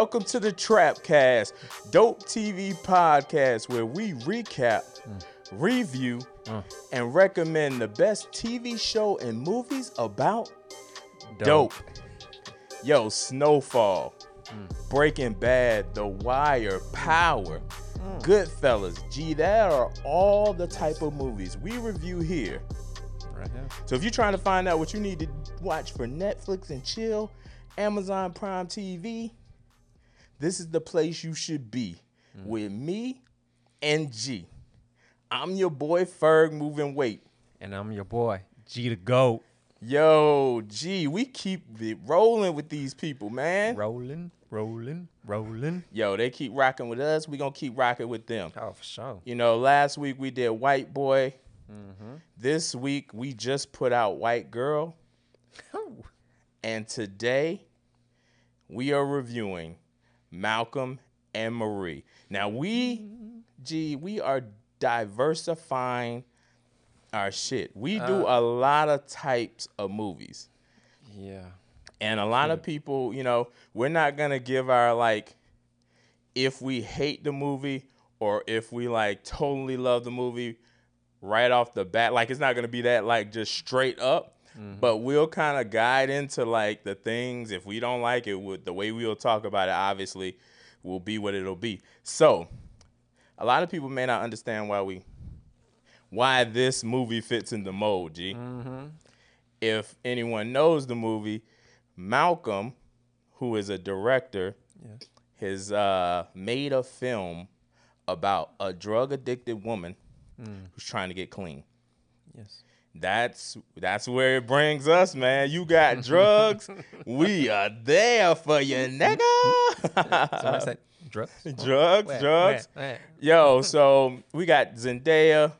Welcome to the Trapcast, dope TV podcast where we recap, mm. review, mm. and recommend the best TV show and movies about dope. Yo, Snowfall, mm. Breaking Bad, The Wire, Power, Goodfellas. Gee, that are all the type of movies we review here. Right here. So if you're trying to find out what you need to watch for Netflix and chill, Amazon Prime TV, this is the place you should be mm. with me and G. I'm your boy Ferg moving weight. And I'm your boy, G the GOAT. Yo, G, we keep it rolling with these people, man. Rolling, rolling, rolling. Yo, they keep rocking with us. We gonna keep rocking with them. Oh, for sure. You know, last week we did White Boy. Mm-hmm. This week we just put out White Girl. And today we are reviewing Malcolm and Marie. Now we, gee, we are diversifying our shit. We do uh. a lot of types of movies. Yeah. And a lot of people, you know, we're not gonna give our like if we hate the movie or if we like totally love the movie right off the bat. Like it's not gonna be that like just straight up. Mm-hmm. But we'll kind of guide into like the things. If we don't like it, with the way we'll talk about it, obviously, will be what it'll be. So, a lot of people may not understand why we, why this movie fits in the mold. G mm-hmm. if anyone knows the movie, Malcolm, who is a director, Yes. has uh, made a film about a drug addicted woman mm. who's trying to get clean. Yes. That's that's where it brings us, man. You got drugs, we are there for you, nigga. Somebody said drugs. drugs, Where, drugs. where, where? Yo, so we got Zendaya,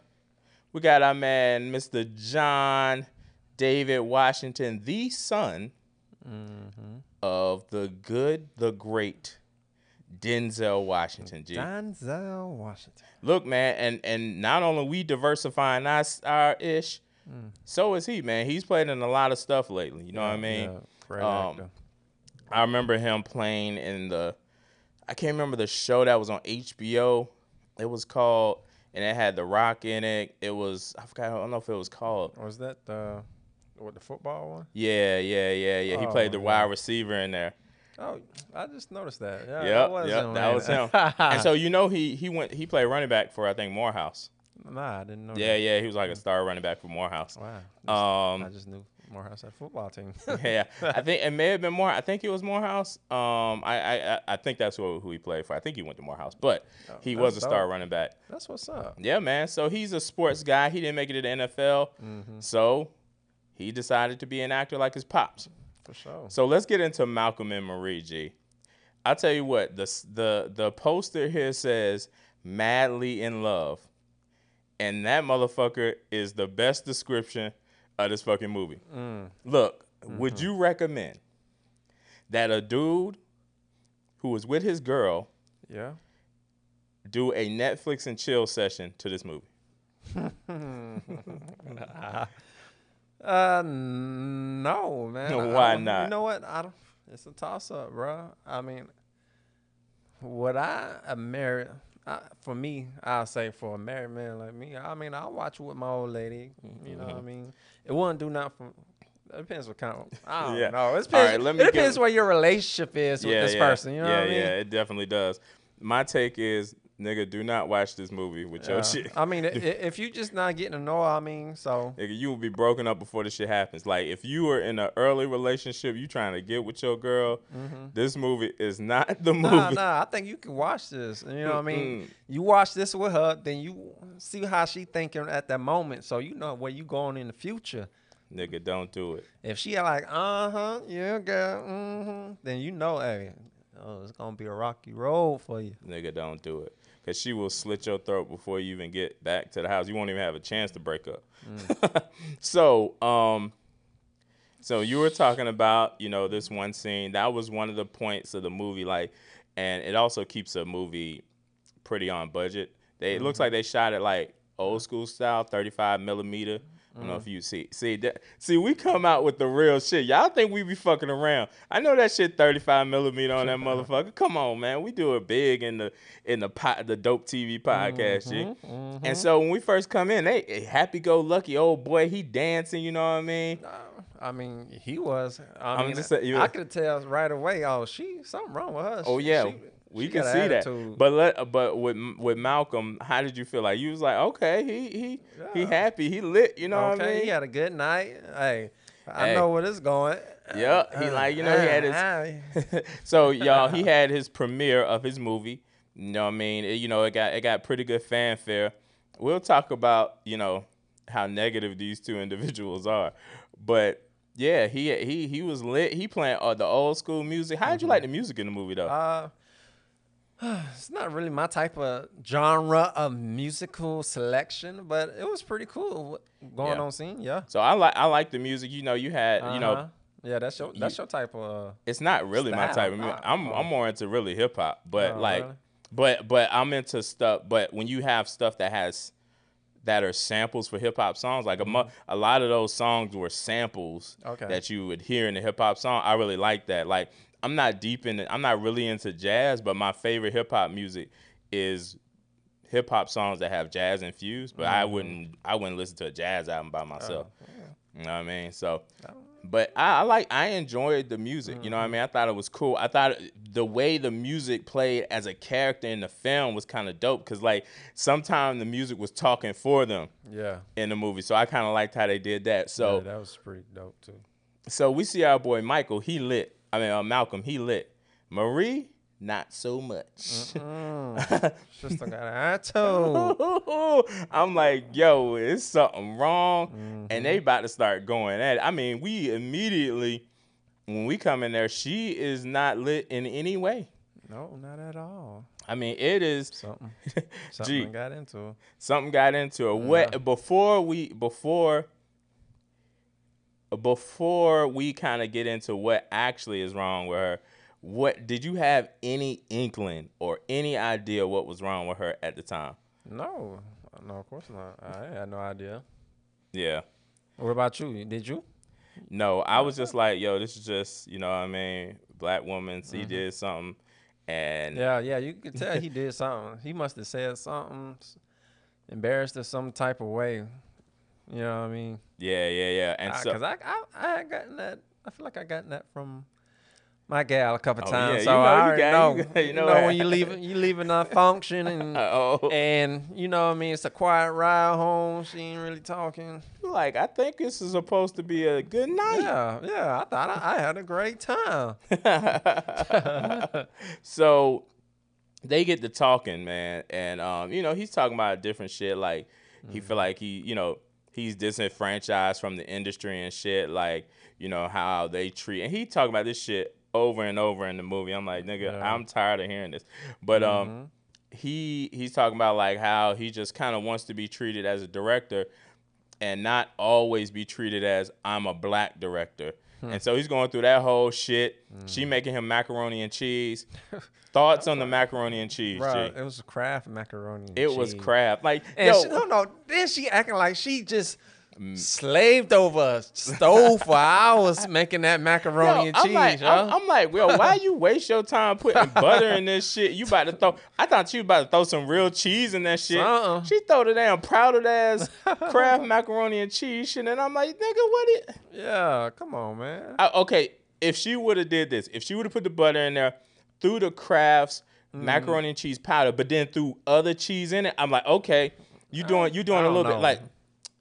we got our man Mr. John David Washington, the son mm-hmm. of the good, the great Denzel Washington. G. Denzel Washington. Look, man, and and not only we diversifying our our ish, so is he, man. He's played in a lot of stuff lately. You know what I mean? Yeah, Um. I remember him playing in the I can't remember the show that was on HBO. It was called and it had The Rock in it. It was I forgot I don't know if it was called. Was that the what the football one? Yeah, yeah, yeah, yeah. He Oh, played the yeah. wide receiver in there. Oh, I just noticed that. Yeah, Yep, that was yep, him, that was him. and so you know he he went he played running back for I think Morehouse. Nah, I didn't know. Yeah, that. yeah, he was like a star running back for Morehouse. Wow. Um I just knew Morehouse had football team. yeah, I think it may have been more. I think it was Morehouse. Um, I I, I- I think that's who, who he played for. I think he went to Morehouse, but he was a star dope. running back. That's what's up. Yeah, man. So he's a sports guy. He didn't make it to the NFL, so he decided to be an actor like his pops. For sure. So let's get into Malcolm and Marie G. I'll tell you what the the the poster here says "madly in love," and that motherfucker is the best description of this fucking movie. Look, would you recommend that a dude who was with his girl Yeah. do a Netflix and chill session to this movie? Uh, no, man. Why don't- You know what? I don't. It's a toss up, bro. I mean, would I a married? I, for me, I'll say for a married man like me, I mean, I'll watch it with my old lady. You know what Mm-hmm. I mean? It wouldn't do nothing for. It depends what kind of. I don't Yeah. know. It depends, right, let me it depends give- where your relationship is with this person. You know yeah, what I mean? yeah, it definitely does. My take is, nigga, do not watch this movie with your Yeah. shit. I mean, if you just not getting to know, I mean, so Nigga, you will be broken up before this shit happens. Like, if you were in an early relationship, you trying to get with your girl, this movie is not the movie. Mm-hmm. Nah, nah. I think you can watch this. You know what I mean? You watch this with her, then you see how she thinking at that moment, so you know where you going in the future. Nigga, don't do it. If she like, uh huh, yeah, girl, mm-hmm, then you know, hey, oh, it's gonna be a rocky road for you. Nigga, don't do it. Cause she will slit your throat before you even get back to the house. You won't even have a chance to break up. so, um, so you were talking about, you know, this one scene. That was one of the points of the movie, like, and it also keeps a movie pretty on budget. They it looks like they shot it like old school style, 35 millimeter. I don't know mm. if you see see that see we come out with the real shit. Y'all think we be fucking around. I know that shit 35 millimeter on that motherfucker. Come on, man. We do it big in the in the pot the dope TV podcast shit. Mm-hmm, mm-hmm. And so when we first come in, they happy go lucky old boy, he dancing, you know what I mean? I mean, he was. I I'm mean, just saying, you- I could tell right away. Oh, she something wrong with her. Oh She- yeah, she- we she can see that. But let but with with Malcolm, how did you feel? Like you was like, okay, he he he happy, he lit, you know what I okay, mean? he had a good night. Hey, I Hey. know where this going. Yeah, he uh, like, you know, he had his- uh, uh, so y'all, he had his premiere of his movie. You know what I mean? It- you know, it got it got pretty good fanfare. We'll talk about you know how negative these two individuals are, but yeah, he he he was lit. He playing uh, the old school music. How did you like mm-hmm. the music in the movie though? Uh, it's not really my type of genre of musical selection, but it was pretty cool going Yeah. on scene. Yeah, so I like I like the music. You know, you had you know Uh-huh. yeah, that's your that's your type of. It's not really my type of music. I'm. I'm more into really hip hop, but Oh, like, but but I'm into stuff. But when you have stuff that has that are samples for hip hop songs, like a mo- a lot of those songs were samples Mm-hmm. Okay. that you would hear in a hip hop song. I really like that. Like I'm not deep in it. I'm not really into jazz, but my favorite hip hop music is hip hop songs that have jazz infused. But I Mm-hmm. wouldn't I wouldn't listen to a jazz album by myself. Oh, You know what I mean? So, but I, I like I enjoyed the music. You know what I mean? I thought it was cool. I thought the way the music played as a character in the film was kind of dope because like sometimes the music was talking for them yeah, in the movie. So I kind of liked how they did that. So yeah, that was pretty dope too. so we see our boy Michael. He lit. I mean uh, Malcolm. He lit. Marie. Not so much. Sister got an attitude. I'm like, yo, it's something wrong. Mm-hmm. And they about to start going at it. I mean, we immediately, when we come in there, she is not lit in any way. No, not at all. I mean, it is Something, Gee. something got into. her. something got into her. What before we before before we kind of get into what actually is wrong with her, what did you have any inkling or any idea what was wrong with her at the time? No, no, of course not. I had no idea. Yeah. What about you? Did you? No, I was just like, yo, this is just, you know what I mean, black woman, she Mm-hmm. did something and Yeah, yeah. You could tell he did something. He must have said something, embarrassed her some type of way. You know what I mean? yeah, yeah, yeah. And so Because I, I, I gotten that. I feel like I gotten that from my gal a couple Oh, times. yeah, so you know I already got- know. you got- you You know know, when you leaving, you leaving a function and oh, and you know what I mean. It's a quiet ride home. She ain't really talking. like I think this is supposed to be a good night. Yeah, yeah. I thought I, I had a great time. so they get to talking, man, and um, you know, he's talking about different shit. Like he Mm-hmm. feel like he, you know, he's disenfranchised from the industry and shit. Like you know how they treat, and he talking about this shit over and over in the movie. I'm like, nigga, Yeah. Mm-hmm. I'm tired of hearing this. But um, he he's talking about like how he just kind of wants to be treated as a director and not always be treated as I'm a black director. Hmm. And so he's going through that whole shit. She Mm. making him macaroni and cheese. Thoughts on the macaroni and cheese, Bro, G? it was Kraft macaroni. and It was cheese. crap. Like, And yo, she, no, no. Then she acting like she just slaved over stove for hours making that macaroni yo, and I'm cheese, like, yo. I'm, I'm like, well, why you waste your time putting butter in this shit? You about to throw? I thought you about to throw some real cheese in that shit. Uh-uh. She throw the damn powdered ass Kraft macaroni and cheese shit, and I'm like, nigga, what it? yeah, come on, man. I, okay, if she would have did this, if she would have put the butter in there, threw the Kraft's Mm. macaroni and cheese powder, but then threw other cheese in it, I'm like, okay, you doing you doing a little bit like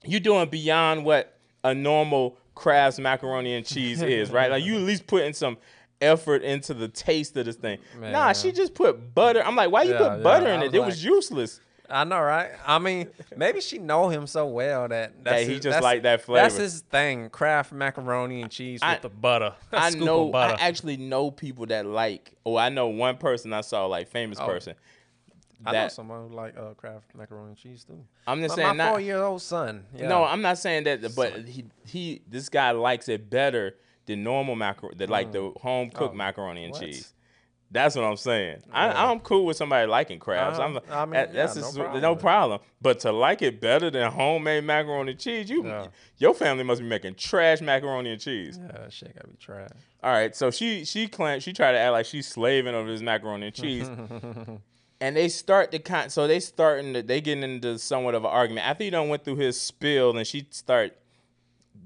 you doing beyond what a normal Kraft's macaroni and cheese is, right? Like you at least putting some effort into the taste of this thing. Nah, she just put butter. I'm like, why you Yeah, put butter yeah, in it? was It like- was useless. I know, right? I mean, maybe she know him so well that that's That he his- just like that flavor. That's his thing: Kraft macaroni and cheese I- with the butter. I know. butter. I actually know people that like. Oh, I know one person I saw, like famous Oh. person. I know someone who like uh, Kraft macaroni and cheese too. I'm just saying my not. four-year-old son. Yeah. No, I'm not saying that, but he he this guy likes it better than normal macaroni, than like the home cooked Oh, macaroni and what? cheese. That's what I'm saying. Yeah. I, I'm cool with somebody liking crabs. Uh, I'm, I mean, that's yeah, no problem no problem. But to like it better than homemade macaroni and cheese, you Yeah. your family must be making trash macaroni and cheese. Yeah, that shit gotta be trash. All right, so she she claimed she tried to act like she's slaving over this macaroni and cheese, and they start to kind. So they starting to they getting into somewhat of an argument after he done went through his spill, and she start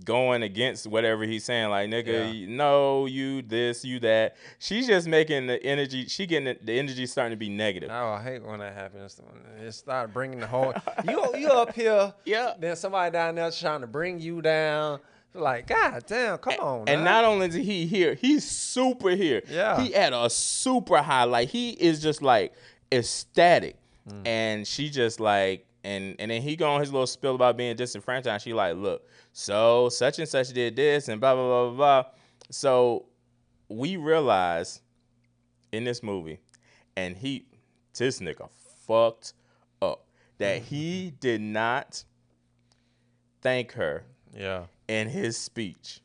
going against whatever he's saying. Like nigga, Yeah. no, you this, you that. She's just making the energy. She getting the, the energy starting to be negative. oh I hate when that happens. It start bringing the whole you you up here, Yeah. Then somebody down there trying to bring you down. Like, God damn, come on. And not only is he here, he's super here. Yeah. He at a super high. Like he is just like ecstatic. Mm. And she just like and and then he go on his little spill about being disenfranchised. She like, look, so such and such did this and blah blah blah blah blah. So we realize in this movie, and he this nigga fucked up that he did not thank her yeah. in his speech.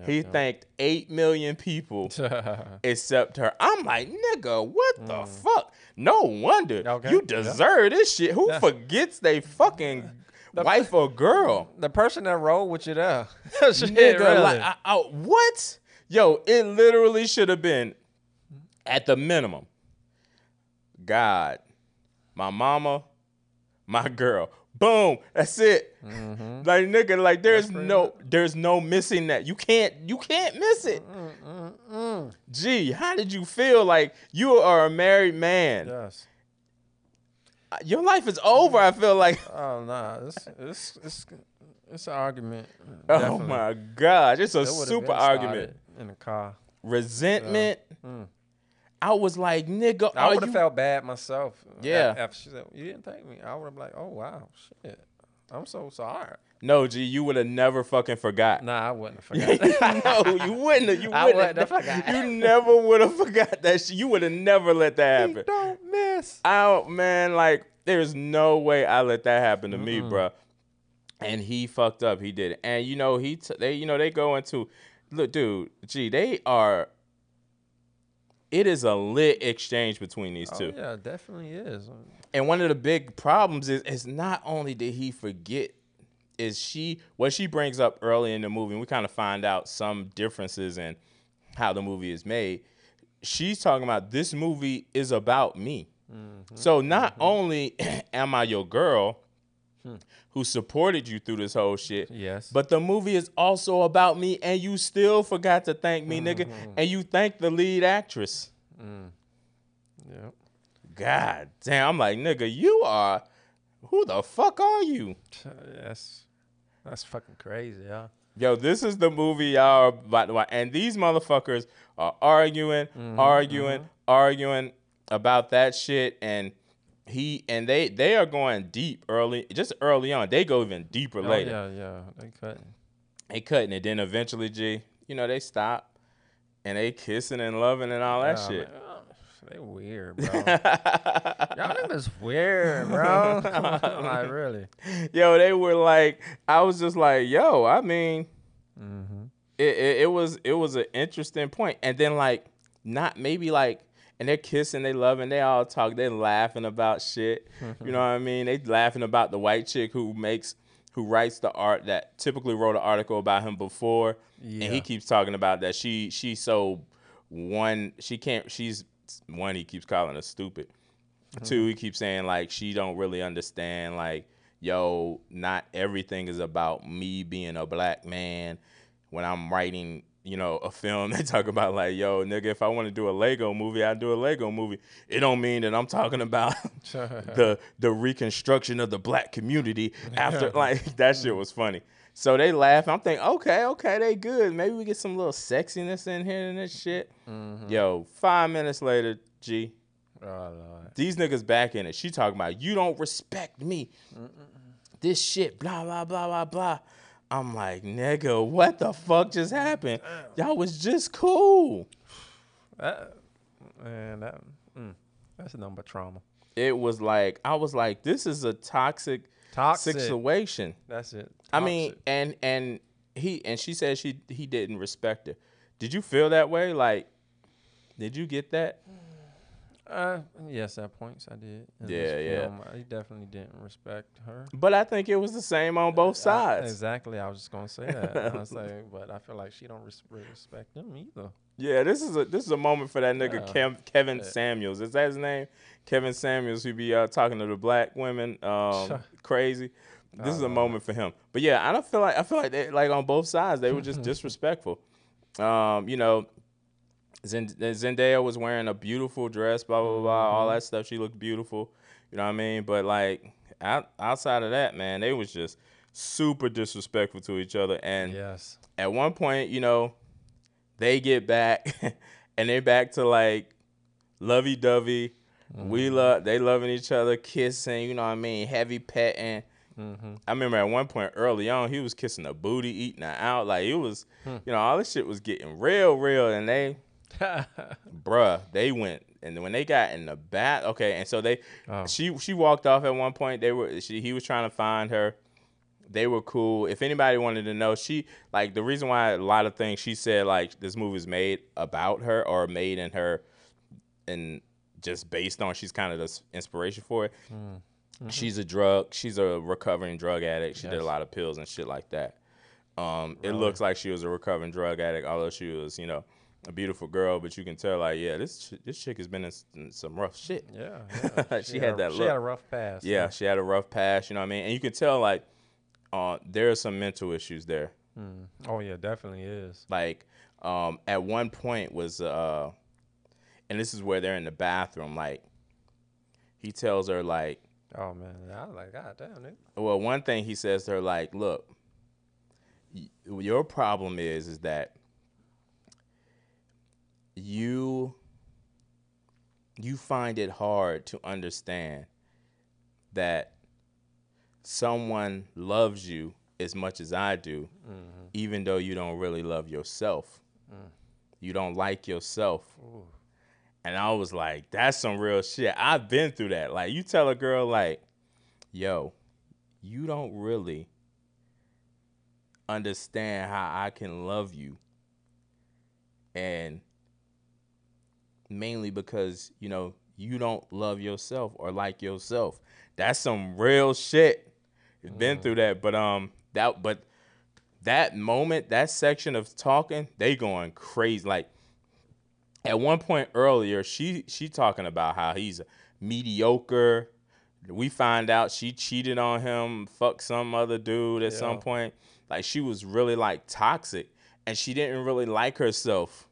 Yeah, He yeah. thanked eight million people except her. I'm like, nigga, what the fuck? No wonder Mm. Okay, you yeah. deserve this shit. Who Yeah. forgets they fucking wife or girl? the person that rolled with you there. Nigga, really. like, I, I- what? Yo, it literally should have been at the minimum. God, my mama, my girl. Boom. That's it. Like nigga, like there's no there's no missing that. You can't you can't miss it. Mm. Gee, how did you feel like you are a married man? yes. Your life is over, I feel like. Oh nah, it's it's it's it's an argument. Oh my gosh, it's a super argument. in the car. Resentment. Mm. I was like, nigga, I would have felt bad myself. Yeah. After she said, "You didn't thank me," I would have been like, "Oh wow, shit, I'm so sorry." No, G, you would have never fucking forgot. Nah, I wouldn't have forgot. no, you wouldn't have. You I wouldn't have. forgot. You never would have forgot that shit. You would have never let that He happen. don't miss. I man, like, there's no way I let that happen to me, bro. And he fucked up. He did it. And you know, he t- they, you know, they go into look, dude, gee, they are it is a lit exchange between these Oh two. yeah, it definitely is. And one of the big problems is is not only did he forget, is she what she brings up early in the movie, and we kind of find out some differences in how the movie is made. She's talking about this movie is about me. Mm-hmm, so not mm-hmm. only am I your girl Hmm. who supported you through this whole shit, Yes. but the movie is also about me, and you still forgot to thank me, nigga, mm-hmm. and you thanked the lead actress. Mm. Yep. God damn, I'm like, nigga, you are who the fuck are you? That's that's fucking crazy, yeah. Yo, this is the movie y'all are about to watch. And these motherfuckers are arguing, mm-hmm, arguing, mm-hmm. arguing about that shit. And he and they they are going deep early, just early on. They go even deeper Oh, later. yeah, yeah. They cutting. They cutting it. Then eventually, G, you know, they stop and they kissing and loving and all that shit. man, oh, They weird, bro. Y'all niggas weird, bro. like really. yo, they were like, I was just like, yo, I mean, Mm-hmm. it, it, it was it was an interesting point. And then like, not maybe like, and they're kissing, they loving, they all talk, they laughing about shit. you know what I mean? They laughing about the white chick who makes who writes the art that typically wrote an article about him before, and he keeps talking about that she she's so one she can't she's one he keeps calling her stupid. Two, he mm-hmm. keeps saying like she don't really understand like yo, not everything is about me being a black man. When I'm writing, you know, a film, they talk about like, yo, nigga, if I want to do a Lego movie, I do a Lego movie. It don't mean that I'm talking about the the reconstruction of the black community after like that shit was funny. So they laugh. I'm thinking, okay, okay, they good. Maybe we get some little sexiness in here and this shit. Mm-hmm. Yo, five minutes later, G, Oh these niggas back in it. She talking about you don't respect me. This shit, blah blah blah blah blah. I'm like, nigga, what the fuck just happened? Y'all was just cool. Man, that mm, that's a number trauma. It was like I was like, this is a toxic, Toxic. situation. That's it. I mean, and and he and she said she he didn't respect her. Did you feel that way? Like, did you get that? Uh, yes, at points I did. in this Yeah, yeah. He definitely didn't respect her. But I think it was the same on both I- sides. exactly. I was just gonna say that. I was like, but I feel like she don't res- respect him either. Yeah, this is a this is a moment for that nigga Yeah. Kev, Kevin Yeah. Samuels. Is that his name? Kevin Samuels, who be uh, talking to the black women, um, crazy. This is a moment for him. But yeah, I don't feel like I feel like they, like on both sides they were just disrespectful. Um, you know, Zend- Zendaya was wearing a beautiful dress, blah blah blah, all that stuff. She looked beautiful. You know what I mean? But like out, outside of that, man, they was just super disrespectful to each other. And Yes. at one point, you know, they get back and they're back to like lovey dovey. We love they loving each other, kissing, you know what I mean, heavy petting. Mm-hmm. I remember at one point early on, he was kissing the booty, eating her out. Like it was, Hmm. you know, all this shit was getting real, real. And they, bruh, they went. And when they got in the bath, okay, and so they, Oh. she she walked off at one point. They were she he was trying to find her. They were cool. If anybody wanted to know, she like the reason why a lot of things she said like this movie's made about her or made in her, and just based on she's kind of the inspiration for it. She's a drug. She's a recovering drug addict. She did a lot of pills and shit like that. Um, it looks like she was a recovering drug addict, although she was, you know, a beautiful girl. But you can tell, like, yeah, this ch- this chick has been in, s- in some rough shit. Yeah. yeah. She had a- that She look. had a rough past. Yeah, she had a rough past. You know what I mean? And you can tell, like, uh, there are some mental issues there. Mm. Oh yeah, definitely is. Like, um, at one point was, uh, and this is where they're in the bathroom. Like, he tells her, like, Oh man, I was like, God damn, it. well, one thing he says to her, like, look, y- your problem is, is that you you find it hard to understand that someone loves you as much as I do, Mm-hmm. even though you don't really love yourself. You don't like yourself. Ooh. And I was like, that's some real shit. I've been through that. Like, you tell a girl, like, yo, you don't really understand how I can love you. And mainly because, you know, you don't love yourself or like yourself. That's some real shit. It's been through that. But um that but that moment, that section of talking, they going crazy. Like at one point earlier, she she talking about how he's mediocre. We find out she cheated on him, fucked some other dude at some point. Like she was really like toxic, and she didn't really like herself.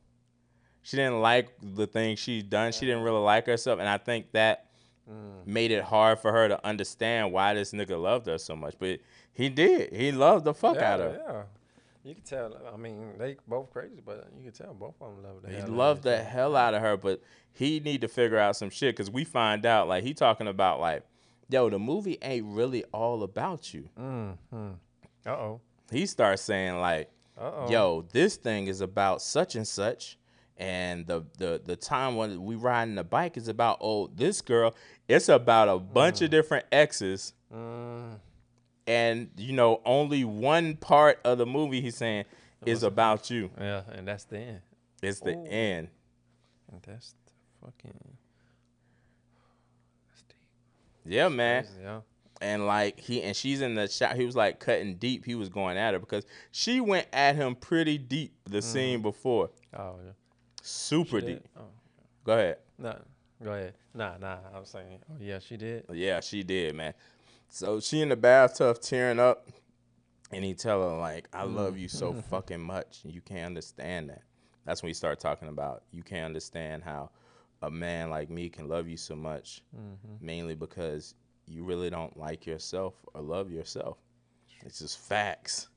She didn't like the things she'd done. She didn't really like herself, and I think that Mm. made it hard for her to understand why this nigga loved her so much. But he did. He loved the fuck yeah, out of her. Yeah. You can tell. I mean, they both crazy, but you can tell both of them love the He hell loved the other. hell out of her, but he need to figure out some shit because we find out like he talking about like, yo, the movie ain't really all about you. Mm, mm. Uh oh. He starts saying like, Uh oh. yo, this thing is about such and such, and the the the time when we riding the bike is about oh this girl. It's about a bunch of different exes, Mm, and you know only one part of the movie he's saying is about you. yeah, and that's the end. It's the Ooh. end. And that's the fucking. That's deep. Yeah, man. Crazy, yeah. and like he and she's in the shot he was like cutting deep he was going at her because she went at him pretty deep the scene before Oh yeah. Super She deep Oh. go ahead Nah. Go ahead. Nah, nah. I was saying. Oh yeah, she did. yeah she did man so she in the bathtub tearing up and he tell her like i love you so fucking much and you can't understand that that's when he start talking about you can't understand how a man like me can love you so much Mm-hmm. mainly because you really don't like yourself or love yourself it's just facts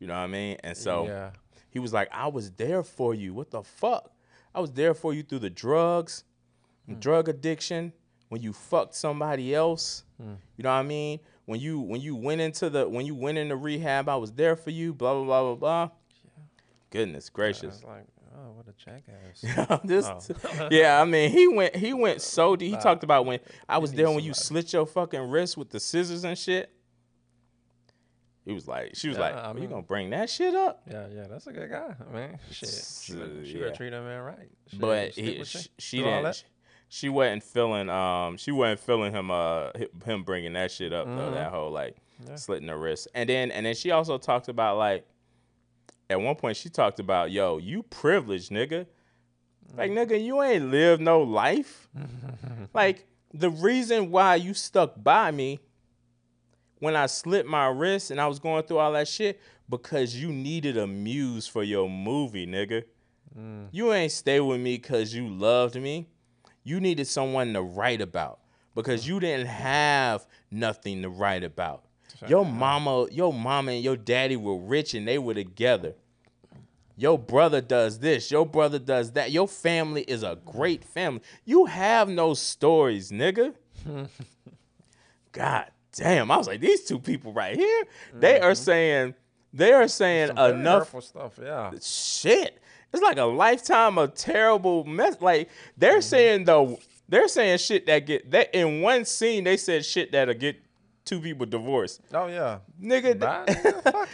you know what i mean and so yeah. He was like, I was there for you. What the fuck? I was there for you through the drugs, hmm. drug addiction, when you fucked somebody else. Hmm. You know what I mean? When you when you went into the when you went into rehab, I was there for you, blah blah blah blah blah. Yeah. Goodness I gracious. was like, oh, what a jackass. this, Oh. yeah, I mean, he went he went so deep. He Nah, talked about when I was there when you somebody. slit your fucking wrist with the scissors and shit. He was like, she was Yeah, like, I "Oh, you mean- gonna bring that shit up? yeah, yeah, that's a good guy, man. Shit, she, better- she yeah. treat that man right. Shit, but he, with sh- you she didn't. she wasn't feeling um she wasn't feeling him uh him bringing that shit up though that whole like Yeah. slitting the wrist and then and then she also talked about like at one point she talked about yo you privileged nigga like nigga you ain't lived no life like the reason why you stuck by me when I slipped my wrist and I was going through all that shit because you needed a muse for your movie, nigga. You ain't stay with me because you loved me. You needed someone to write about because you didn't have nothing to write about. Your mama, your mama and your daddy were rich and they were together. Your brother does this, your brother does that. Your family is a great family. You have no stories, nigga. God damn. I was like, these two people right here, they are saying, they are saying Mm-hmm. Some enough stuff. Yeah. shit. It's like a lifetime of terrible mess. Like they're saying though, they're saying shit that get that in one scene they said shit that'll get two people divorced. Oh yeah. Nigga, Bye. nigga.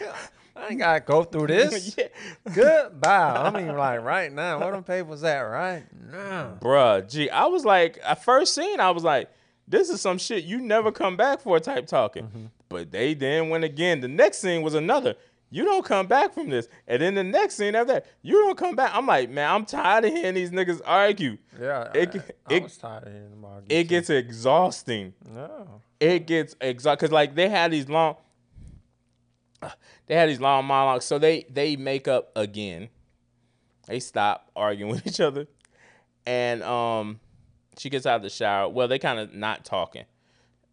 I ain't gotta go through this. yeah. Goodbye. I mean, like right now, where them papers at right now? Bruh, gee, I was like, at first scene, I was like, this is some shit you never come back for type talking. But they then went again. The next scene was another. You don't come back from this. And then the next scene after that, you don't come back. I'm like, man, I'm tired of hearing these niggas argue. Yeah, It- I, I it- was tired of hearing them argue. It too. gets exhausting. no. it gets exhausting. because like they had these long they had these long monologues so they they make up again they stop arguing with each other and um she gets out of the shower. Well they kind of not talking.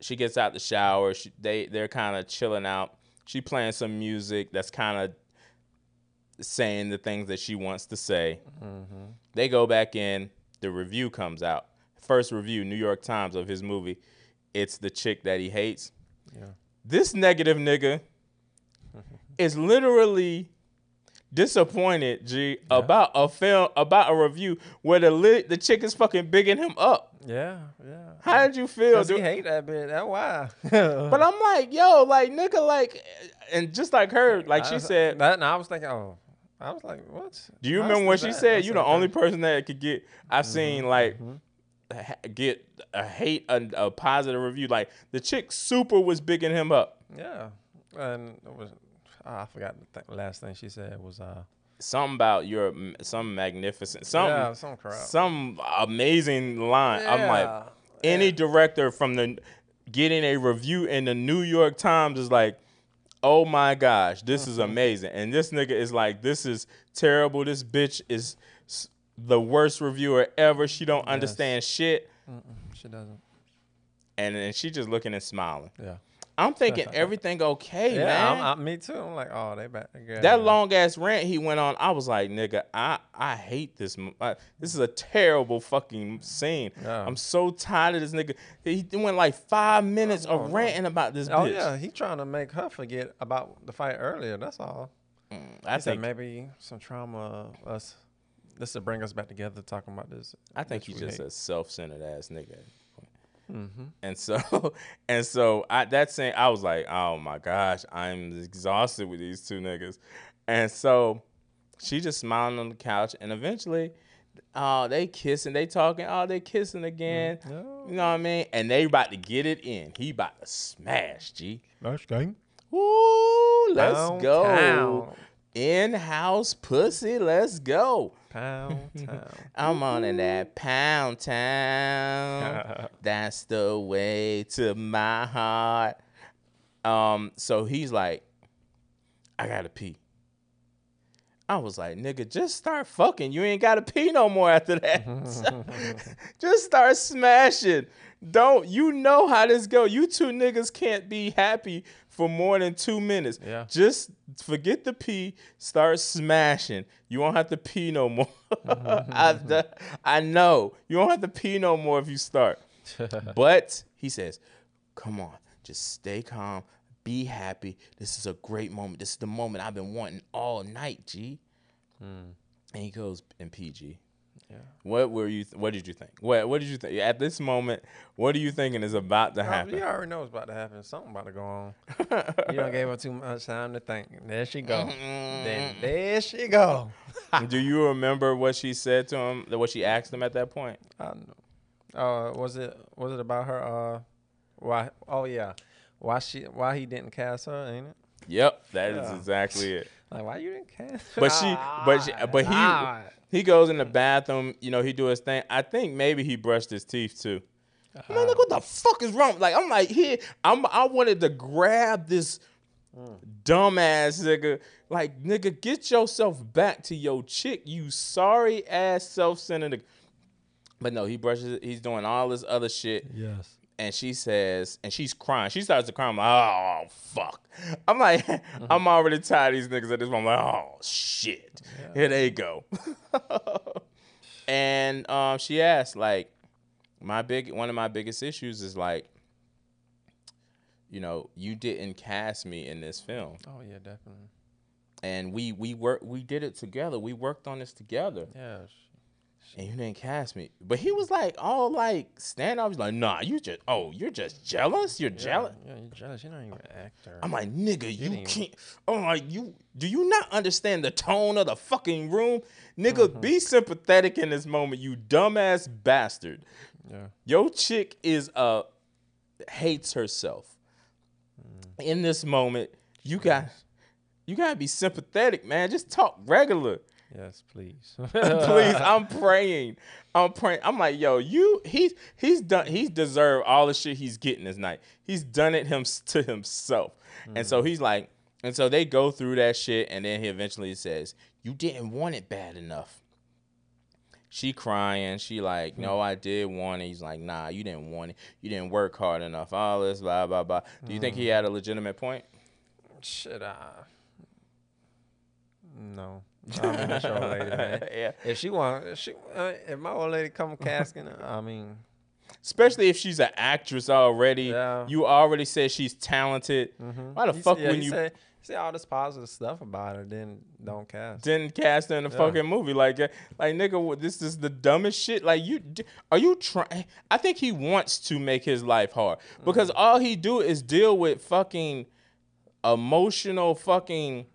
She gets out the shower. She, they they're kind of chilling out. She playing some music that's kind of saying the things that she wants to say. Mm-hmm. They go back in. The review comes out. First review new york times of his movie it's the chick that he hates. Yeah. this negative nigga is literally disappointed g about a film about a review where the the chick is fucking bigging him up Yeah, yeah. how did you feel Cause he hate that bitch. That's why. but i'm like yo like nigga like and just like her like she said that, and I was thinking, oh, I was like, what? Do you How's remember when that? she said That's you the. Mm-hmm. only person that could get? I've seen like ha- get a hate a, a positive review. Like the chick super was bigging him up. Yeah, and it was. Ah, I forgot the th- last thing she said was uh. Something about your some magnificent something yeah, some crap. some amazing line. I'm like Yeah, any director from the getting a review in the New York Times is like. Oh my gosh, this Mm-hmm. is amazing. And this nigga is like, this is terrible. This bitch is the worst reviewer ever. She don't understand shit. she doesn't. and then she just looking and smiling. Yeah. I'm thinking everything okay, Yeah, man. I'm, I, me too. I'm like, oh, they back together. that long ass rant he went on, I was like, nigga, I I hate this. I, this is a terrible fucking scene. Yeah. I'm so tired of this nigga. He went like five minutes of ranting about this Oh bitch. yeah, he trying to make her forget about the fight earlier. That's all. Mm, I I said think maybe some trauma. Us. This to bring us back together talking about this. I think he's just hate. a self centered ass nigga. Mm-hmm. And so, and so, I that same, I was like, oh my gosh, I'm exhausted with these two niggas. And so, she just smiling on the couch, and eventually, oh, they kissing, they talking, oh, they kissing again. Yeah. You know what I mean? And they about to get it in. He about to smash, G. Nice game. Woo, let's go. In house pussy, let's go. Pound town. I'm on in that pound town. That's the way to my heart. Um, so he's like, I gotta pee. I was like, nigga, just start fucking. You ain't gotta pee no more after that. just start smashing. Don't you know how this go? You two niggas can't be happy for more than two minutes. Yeah. Just forget the pee, start smashing. You won't have to pee no more. Mm-hmm. I, I know. You won't have to pee no more if you start. but he says, come on, just stay calm, be happy. This is a great moment. This is the moment I've been wanting all night, G. Hmm. And he goes in PG. Yeah. What were you? What did you think? What What did you think at this moment? What are you thinking is about to happen? you already know what's about to happen. Something about to go on. you don't gave her too much time to think. There she go. then there she go. Do you remember what she said to him? What she asked him at that point? I know. Uh, was it was it about her? Uh, why? Oh yeah, why she? Why he didn't cast her? Ain't it? Yep, that is Yeah. exactly it. Like why you didn't cast? Her? But she, but she, but he, Ah. He goes in the bathroom. You know, he do his thing. I think maybe he brushed his teeth too. I'm like, uh-huh. what the fuck is wrong? Like, I'm like, here, I'm, I wanted to grab this mm. dumbass nigga. Like, nigga, get yourself back to your chick, you sorry ass self-centered. But no, he brushes. He's doing all this other shit. Yes. And she says, and she's crying. She starts to cry. I'm like, oh fuck. I'm like, I'm already tired of these niggas at this point. I'm like, oh shit. Here they go. and um, she asked, like, my big one of my biggest issues is like, you know, you didn't cast me in this film, Oh yeah, definitely. and we we work we did it together. We worked on this together. Yeah. And you didn't cast me. But he was like, all like stand up. He's like, nah, you just, oh, you're just jealous. You're Yeah, jealous. Yeah, you're jealous. You're not even an actor. I'm like, nigga, you didn't can't. I'm like, you do you not understand the tone of the fucking room, nigga? Be sympathetic in this moment, you dumbass bastard. yeah. Your chick is uh hates herself. In this moment, you got you gotta be sympathetic, man. Just talk regular. Yes, please. Please, I'm praying. I'm praying. I'm like, yo, you he's he's done he's deserved all the shit he's getting this night. He's done it him to himself. And so hmm. he's like, and so they go through that shit, and then he eventually says, You didn't want it bad enough. She crying. She like, no, hmm. I did want it. He's like, nah, you didn't want it. You didn't work hard enough. All this, blah, blah, blah. Do you think he hmm. had a legitimate point? Should I? No. I mean, that's your lady, man. yeah. If she want, if she, uh, if my old lady come casting, I mean, Especially if she's an actress already. Yeah. You already said she's talented. Why the he fuck yeah, when he you said, he said all this positive stuff about her, then don't cast. didn't cast her in the Yeah. fucking movie? Like, uh, like nigga, this is the dumbest shit. Like, you are you trying? I think he wants to make his life hard because Mm. all he do is deal with fucking emotional, fucking.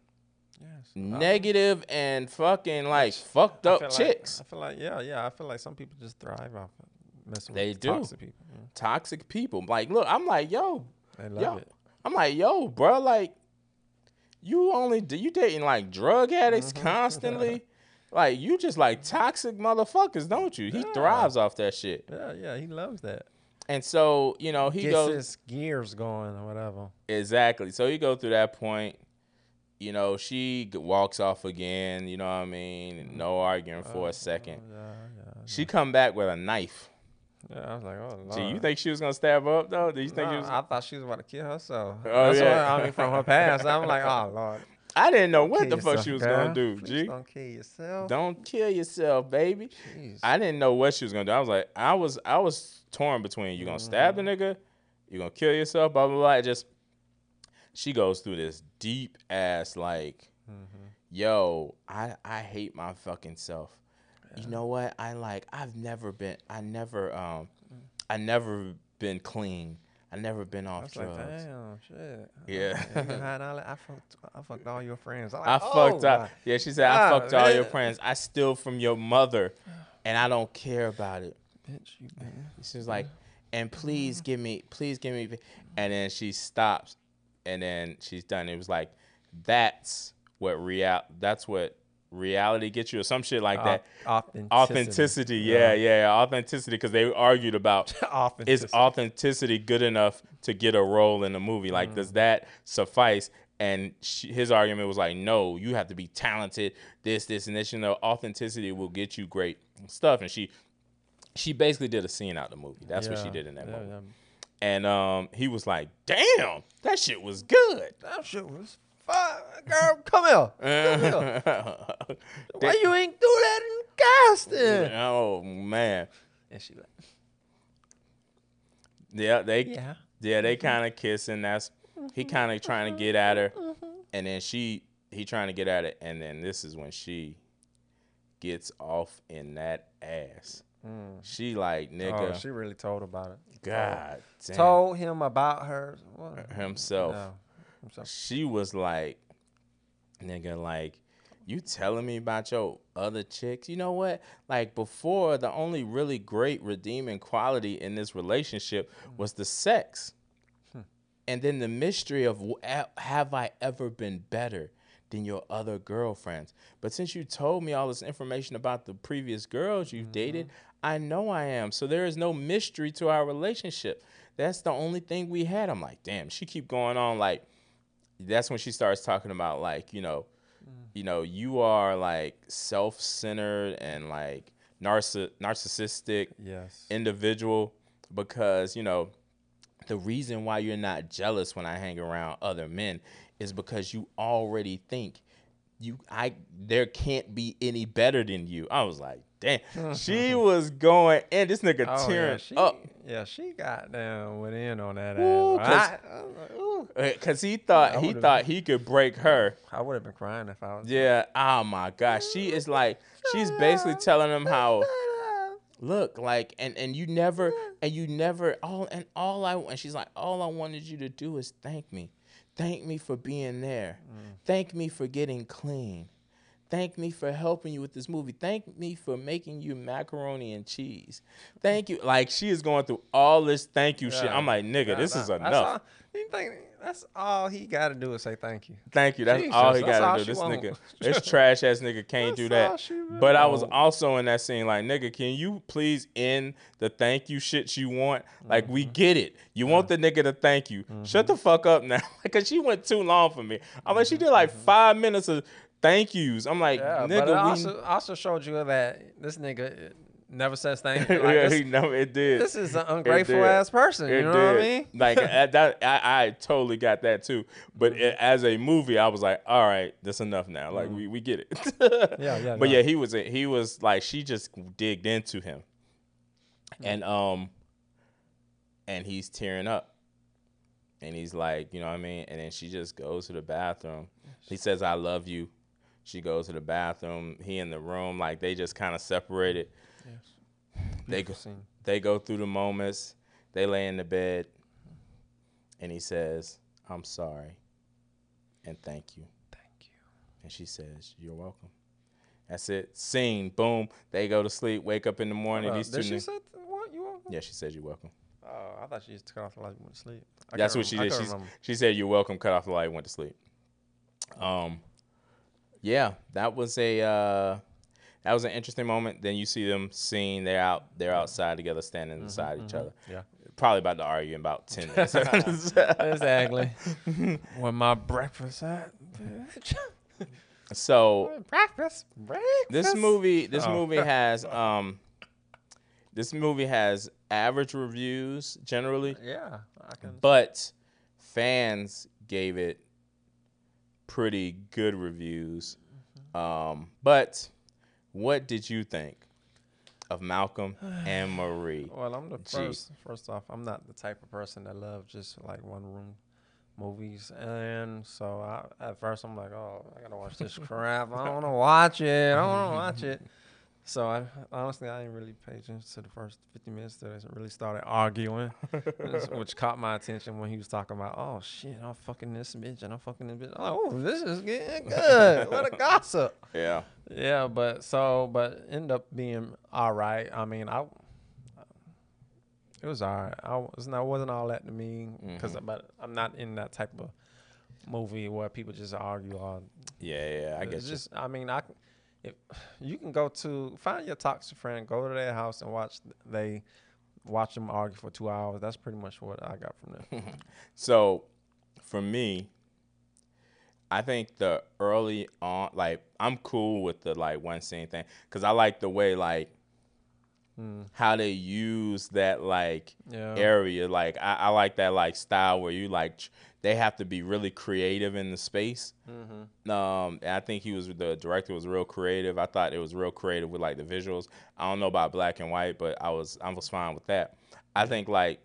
Negative and fucking like fucked I up like- chicks. I feel like, yeah, yeah. I feel like some people just thrive off of messing They with do. toxic people. Yeah. Toxic people. Like, look, I'm like, yo, They love yo, it. I'm like, yo, bro, like, you only do you dating like drug addicts Mm-hmm. constantly? like, you just like toxic motherfuckers, don't you? He Yeah. thrives off that shit. Yeah, yeah. He loves that. And so, you know, he Gets goes his gears going or whatever. exactly. So he go through that point. You know, she walks off again. You know what I mean? No arguing for a second. Yeah, yeah. She come back with a knife. Yeah, I was like, oh lord. Do you think she was gonna stab up though? Do you think she was? I thought she was about to kill herself. Oh, That's yeah. why I mean from her past. I'm like, oh lord. I didn't know what Kill the fuck she was girl. gonna do. Please G, Don't kill yourself. don't kill yourself, baby. Jeez. I didn't know what she was gonna do. I was like, I was, I was torn between you gonna stab Mm-hmm. the nigga, you gonna kill yourself, blah blah blah. It just, she goes through this deep ass like, Mm-hmm. yo, I I hate my fucking self. You know what? I like. I've never been. I never. Um, I never been clean. I never been I off was like, drugs. damn, shit. Yeah. You been hiding all? I fucked, I fucked all your friends. I'm I like, fucked oh, up. Yeah, she said I fucked all your friends. I steal from your mother, and I don't care about it. Bitch, you. She was like, and please give me, please give me, and then she stops, and then she's done. It was like, that's what real, that's what reality gets you, or some shit like that. Authenticity. Authenticity, yeah, yeah, authenticity, because they argued about Authenticity. is authenticity good enough to get a role in the movie? Like, does mm. that suffice? And she, his argument was like, no, you have to be talented. This, this, and this. You know, authenticity will get you great stuff. And she, she basically did a scene out of the movie. That's what she did in that yeah, movie. And um, he was like, damn, that shit was good. That shit was fun. Girl, come here. Come here. Why you ain't do that in casting? oh man, And she like, yeah, they, yeah, yeah. they mm-hmm. kind of kissing. That's he mm-hmm. kind of trying to get at her, mm-hmm. and then she, he trying to get at it, and then this is when she gets off in that ass. Mm. She like nigga. Oh, nigga, she really told about it. God damn Told him about her. What? himself. No. Himself. She was like, nigga, like you telling me about your other chicks? You know what? Like before, the only really great redeeming quality in this relationship was the sex. Hmm. And then the mystery of have I ever been better than your other girlfriends? But since you told me all this information about the previous girls you've dated, mm-hmm. I know I am. So there is no mystery to our relationship. That's the only thing we had. I'm like, damn, she keep going on like that's when she starts talking about like, you know, mm. you know, you are like self-centered and like narciss- narcissistic Yes. individual because you know the reason why you're not jealous when I hang around other men is because you already think you I there can't be any better than you. I was like, damn, she was going and this nigga Oh, yeah, tearing she, up yeah, she got down, went in on that Ooh, ass. 'cause- I, uh, I like, because he thought he thought he could break her. I would have been crying if I was. Yeah. Oh my gosh, she is like she's basically telling him how. look like and and you never and you never all and all i and she's like all i wanted you to do is thank me thank me for being there. Mm. Thank me for getting clean thank me for helping you with this movie thank me for making you macaroni and cheese thank you like she is going through all this thank you shit i'm like nigga this nah, is that's enough all- you think that's all he got to do is say thank you. Thank you. That's Jesus, all he that's got all to do. This want. nigga, this trash ass nigga can't do That's all that. But I was also in that scene like, nigga, can you please end the thank you shit you want? Like, we Mm-hmm. get it. You want the nigga to thank you. Shut the fuck up now. Because she went too long for me. I'm like, she did like five minutes of thank yous. I'm like, Mm-hmm. Yeah, nigga, we. also, also showed you that this nigga never says thank you. Like, yeah, this, he never, it did. this is an ungrateful ass person. It You know what I mean? Like that, I, I totally got that too. But Mm-hmm. it, as a movie, I was like, all right, that's enough now. Like we, we get it. Mm-hmm. Yeah, yeah, But no. yeah, he was he was like she just digged into him, Mm-hmm. and um, and he's tearing up, and he's like, you know what I mean, and then she just goes to the bathroom. He says, "I love you." She goes to the bathroom. He in the room, like they just kind of separated. Yes. They go, they go through the moments. They lay in the bed, and he says, "I'm sorry, and thank you." Thank you. And she says, "You're welcome." That's it. Scene. Boom. They go to sleep. Wake up in the morning. Uh, These two. she say what you want? yeah, she says, "You're welcome." Oh, I thought she just cut off the light and went to sleep. I That's what she rem- did. remember. she said, "You're welcome." Cut off the light. Went to sleep. Um. Yeah, that was a uh, that was an interesting moment. Then you see them seeing they're out they're outside together, standing beside each other. Yeah. Probably about to argue in about ten minutes. Exactly. when my breakfast at, bitch. so breakfast. Breakfast. this movie this Oh. movie has um this movie has average reviews generally Yeah, I can. but fans gave it pretty good reviews um but what did you think of malcolm and marie Well, I'm the Gee. first. First off, I'm not the type of person that love just like one room movies, and so I, at first I'm like, oh, I gotta watch this crap. I don't want to watch it. I don't want to watch it. So I honestly I didn't really pay attention to the first 50 minutes that I really started arguing, which caught my attention when he was talking about, oh shit, I'm fucking this bitch and I'm fucking this bitch. I'm like, oh, this is getting good. what a gossip. yeah Yeah, but so but end up being all right. I mean, I it was all right. I was not wasn't all that to me because mm-hmm. but I'm not in that type of movie where people just argue all. yeah yeah i guess just I mean I if you can go to find your toxic friend, go to their house and watch they watch them argue for two hours. That's pretty much what I got from them. So, for me, I think the early on, like, I'm cool with the like one scene thing because I like the way like Mm. how they use that like Yeah. area. Like, I, I like that like style where you like they have to be really creative in the space. Mm-hmm. Um, and I think he was the director was real creative. I thought it was real creative with like the visuals. I don't know about black and white, but I was I was fine with that. I think like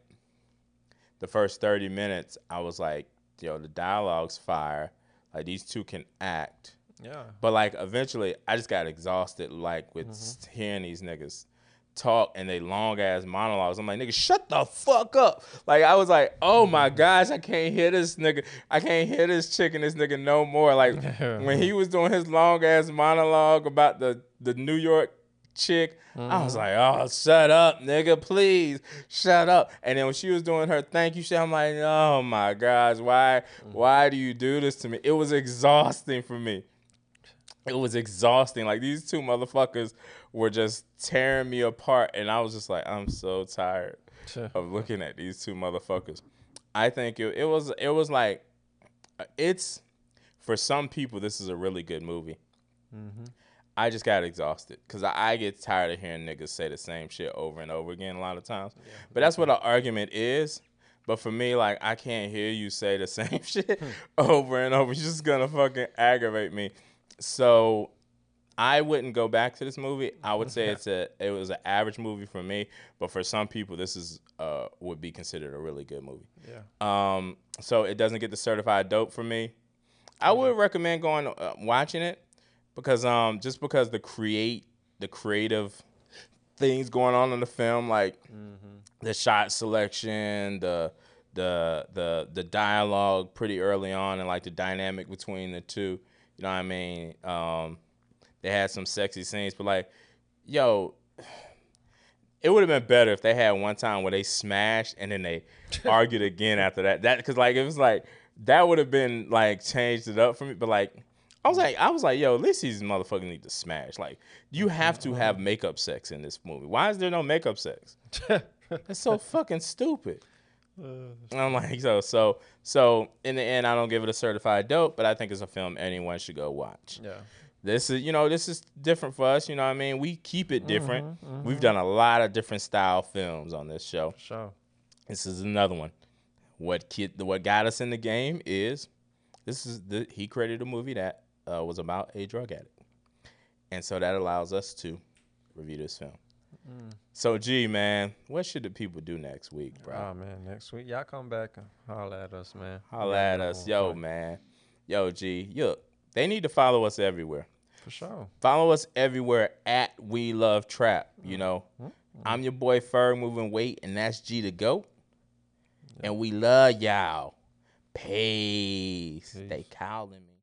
the first 30 minutes, I was like, yo, the dialogue's fire. Like these two can act. Yeah. But like eventually I just got exhausted like with mm-hmm. s- hearing these niggas talk and they long ass monologues. I'm like, nigga, shut the fuck up. Like I was like, oh my mm. gosh, I can't hear this nigga. I can't hear this chick and this nigga no more. Like when he was doing his long ass monologue about the the New York chick, I was mm. like, oh, shut up, nigga, please, shut up. And then when she was doing her thank you shit, I'm like, oh my gosh, why, mm. why do you do this to me? It was exhausting for me. It was exhausting. Like these two motherfuckers were just tearing me apart, and I was just like, I'm so tired of looking at these two motherfuckers. I think it, it was it was like it's for some people this is a really good movie. Mm-hmm. I just got exhausted because I, I get tired of hearing niggas say the same shit over and over again a lot of times. but that's what an argument is. But for me, like I can't hear you say the same shit hmm. over and over. It's just gonna fucking aggravate me. So I wouldn't go back to this movie. I would say it's a it was an average movie for me, but for some people, this is uh would be considered a really good movie. Yeah. Um, so it doesn't get the certified dope for me. I would recommend going uh, watching it because um just because the create the creative things going on in the film like the shot selection, the the the the dialogue pretty early on and like the dynamic between the two. You know what I mean? Um, they had some sexy scenes, but like, yo, it would have been better if they had one time where they smashed and then they argued again after that. That because like it was like that would have been like changed it up for me. But like I was like I was like yo, at least these motherfuckers need to smash. Like you have to have makeup sex in this movie. Why is there no makeup sex? That's so fucking stupid. And I'm like, so, so, so. In the end, I don't give it a certified dope, but I think it's a film anyone should go watch. Yeah. This is, you know, this is different for us. You know what I mean? We keep it different. We've done a lot of different style films on this show. Sure. This is another one. What kid? What got us in the game is this is the he created a movie that uh, was about a drug addict, and so that allows us to review this film. So, G, man, what should the people do next week, bro? Oh man, next week y'all come back and holler at us, man. Holla at us, yo, you. man, yo, G, look, they need to follow us everywhere. For sure. Follow us everywhere at We Love Trap. You know, mm-hmm. I'm your boy Ferg moving weight, and that's G to go. And we love y'all. Peace. Peace. They calling me.